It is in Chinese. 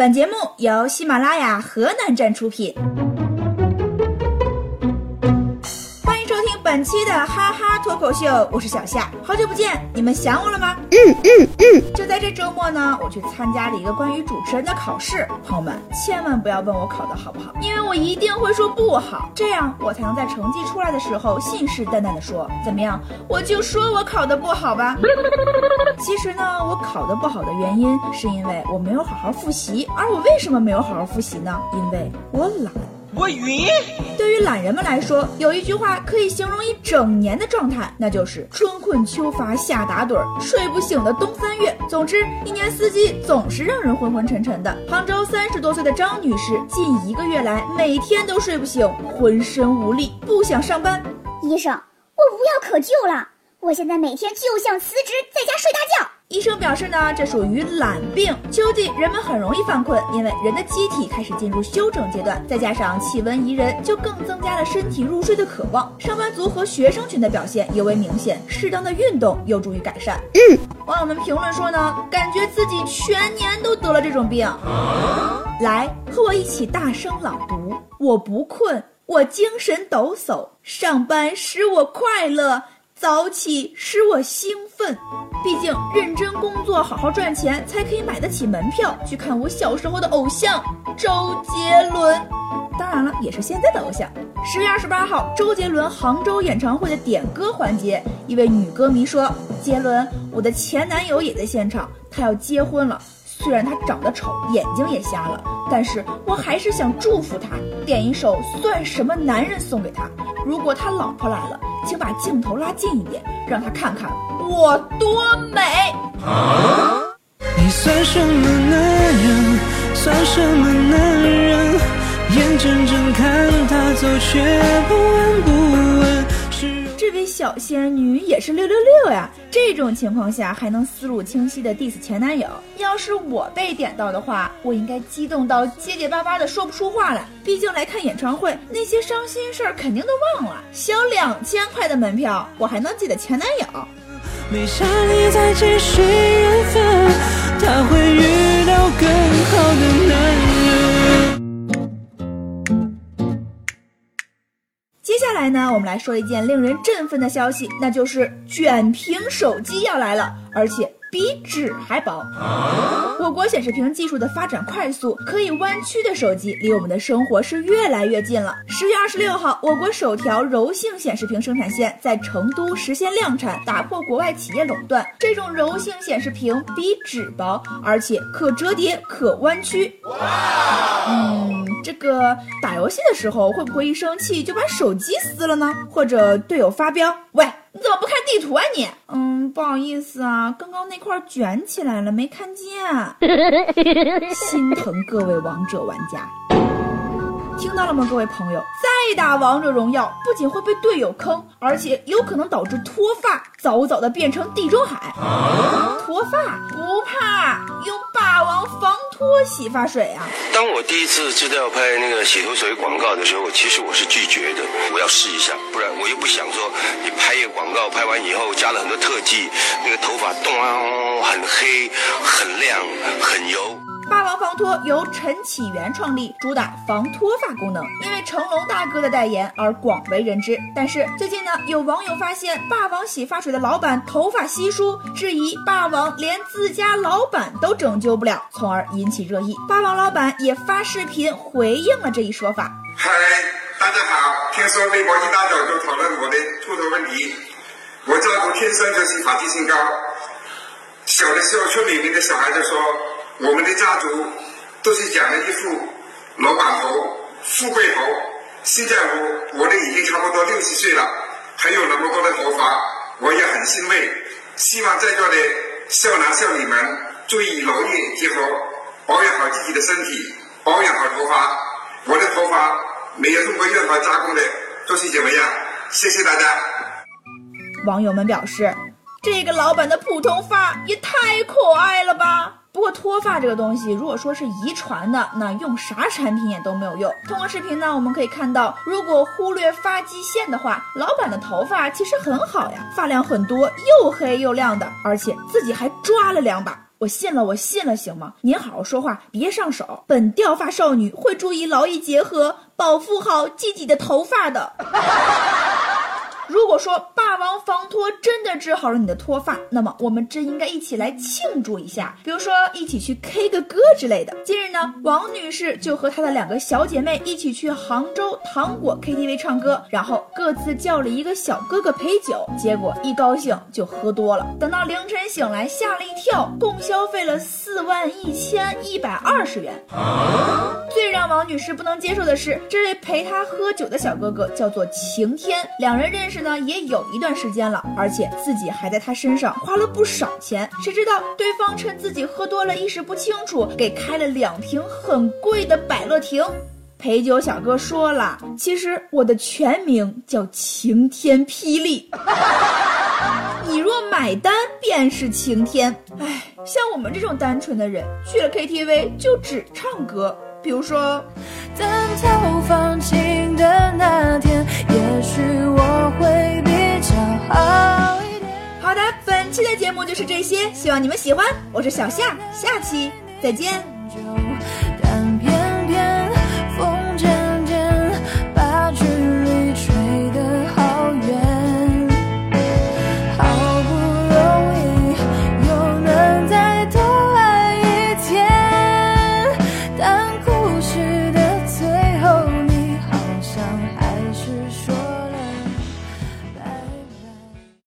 本节目由喜马拉雅河南站出品。本期的哈哈脱口秀，我是小夏，好久不见，你们想我了吗？嗯嗯嗯。就在这周末呢，我去参加了一个关于主持人的考试。朋友们，千万不要问我考的好不好，因为我一定会说不好，这样我才能在成绩出来的时候信誓旦旦的说，怎么样？我就说我考的不好吧。其实呢，我考的不好的原因是因为我没有好好复习，而我为什么没有好好复习呢？因为我懒。我晕。对于懒人们来说，有一句话可以形容一整年的状态，那就是春困秋乏夏打盹儿，睡不醒的冬三月。总之，一年四季总是让人昏昏沉沉的。杭州三十多岁的张女士，近一个月来每天都睡不醒，浑身无力，不想上班。医生，我无药可救了，我现在每天就想辞职，在家睡大觉。医生表示呢，这属于懒病。秋季人们很容易犯困，因为人的机体开始进入休整阶段，再加上气温宜人，就更增加了身体入睡的渴望。上班族和学生群的表现尤为明显，适当的运动有助于改善。嗯，网友们评论说呢，感觉自己全年都得了这种病。来和我一起大声朗读：我不困，我精神抖擞，上班使我快乐。早起使我兴奋，毕竟认真工作、好好赚钱，才可以买得起门票去看我小时候的偶像周杰伦。当然了，也是现在的偶像。十月二十八号，周杰伦杭州演唱会的点歌环节，一位女歌迷说：“杰伦，我的前男友也在现场，他要结婚了。虽然他长得丑，眼睛也瞎了，但是我还是想祝福他，点一首《算什么男人》送给他。如果他老婆来了。”请把镜头拉近一点，让他看看我多美。你算什么男人？算什么男人？眼睁睁看他走，却不闻不。小仙女也是六六六呀！这种情况下还能思路清晰的 diss 前男友，要是我被点到的话，我应该激动到结结巴巴的说不出话来。毕竟来看演唱会，那些伤心事儿肯定都忘了。小两千块的门票，我还能记得前男友。没想你再继续缘分，他会遇到更来呢，我们来说一件令人振奋的消息，那就是卷屏手机要来了，而且。比纸还薄。我国显示屏技术的发展快速，可以弯曲的手机离我们的生活是越来越近了。十月二十六号，我国首条柔性显示屏生产线在成都实现量产，打破国外企业垄断。这种柔性显示屏比纸薄，而且可折叠、可弯曲。哇嗯，这个打游戏的时候会不会一生气就把手机撕了呢？或者队友发飙？喂！你怎么不看地图啊你？嗯，不好意思啊，刚刚那块卷起来了，没看见。心疼各位王者玩家，听到了吗，各位朋友？再打王者荣耀，不仅会被队友坑，而且有可能导致脱发，早早的变成地中海。脱发不怕，用霸王防脱洗发水啊！当我第一次知道拍那个洗头水广告的时候，其实我是拒绝的。我要试一下，不然我又不想说你拍一个广告，拍完以后加了很多特技，那个头发咚很黑、很亮、很油。霸王防脱由陈启源创立，主打防脱发功能，因为成龙大哥的代言而广为人知。但是最近呢，有网友发现霸王洗发水的老板头发稀疏，质疑霸王连自家老板都拯救不了，从而引起热议。霸王老板也发视频回应了这一说法。嗨，大家好，听说微博一大早就讨论我的秃头问题，我家族天生就是发际线高，小的时候村里面的小孩子说。我们的家族都是养了一副老板头、富贵头。现在我我的已经差不多六十岁了，还有那么多的头发，我也很欣慰。希望在座的少男少女们注意劳逸结合，保养好自己的身体，保养好头发。我的头发没有通过任何加工的，都是怎么样？谢谢大家。网友们表示，这个老板的普通发也太可爱了吧！不过脱发这个东西，如果说是遗传的，那用啥产品也都没有用。通过视频呢，我们可以看到，如果忽略发际线的话，老板的头发其实很好呀，发量很多，又黑又亮的，而且自己还抓了两把。我信了，我信了，行吗？您好好说话，别上手。本掉发少女会注意劳逸结合，保护好自己的头发的。如果说霸王防脱真的治好了你的脱发，那么我们真应该一起来庆祝一下，比如说一起去 K 个歌之类的。近日呢，王女士就和她的两个小姐妹一起去杭州糖果 KTV 唱歌，然后各自叫了一个小哥哥陪酒，结果一高兴就喝多了。等到凌晨醒来，吓了一跳，共消费了四万一千一百二十元。最让王女士不能接受的是，这位陪她喝酒的小哥哥叫做晴天，两人认识。呢也有一段时间了，而且自己还在他身上花了不少钱。谁知道对方趁自己喝多了意识不清楚，给开了两瓶很贵的百乐婷。陪酒小哥说了，其实我的全名叫晴天霹雳。你若买单，便是晴天。唉，像我们这种单纯的人，去了 KTV 就只唱歌。比如说，等到放晴的那天，也许我。好的，本期的节目就是这些，希望你们喜欢。我是小夏，下期再见。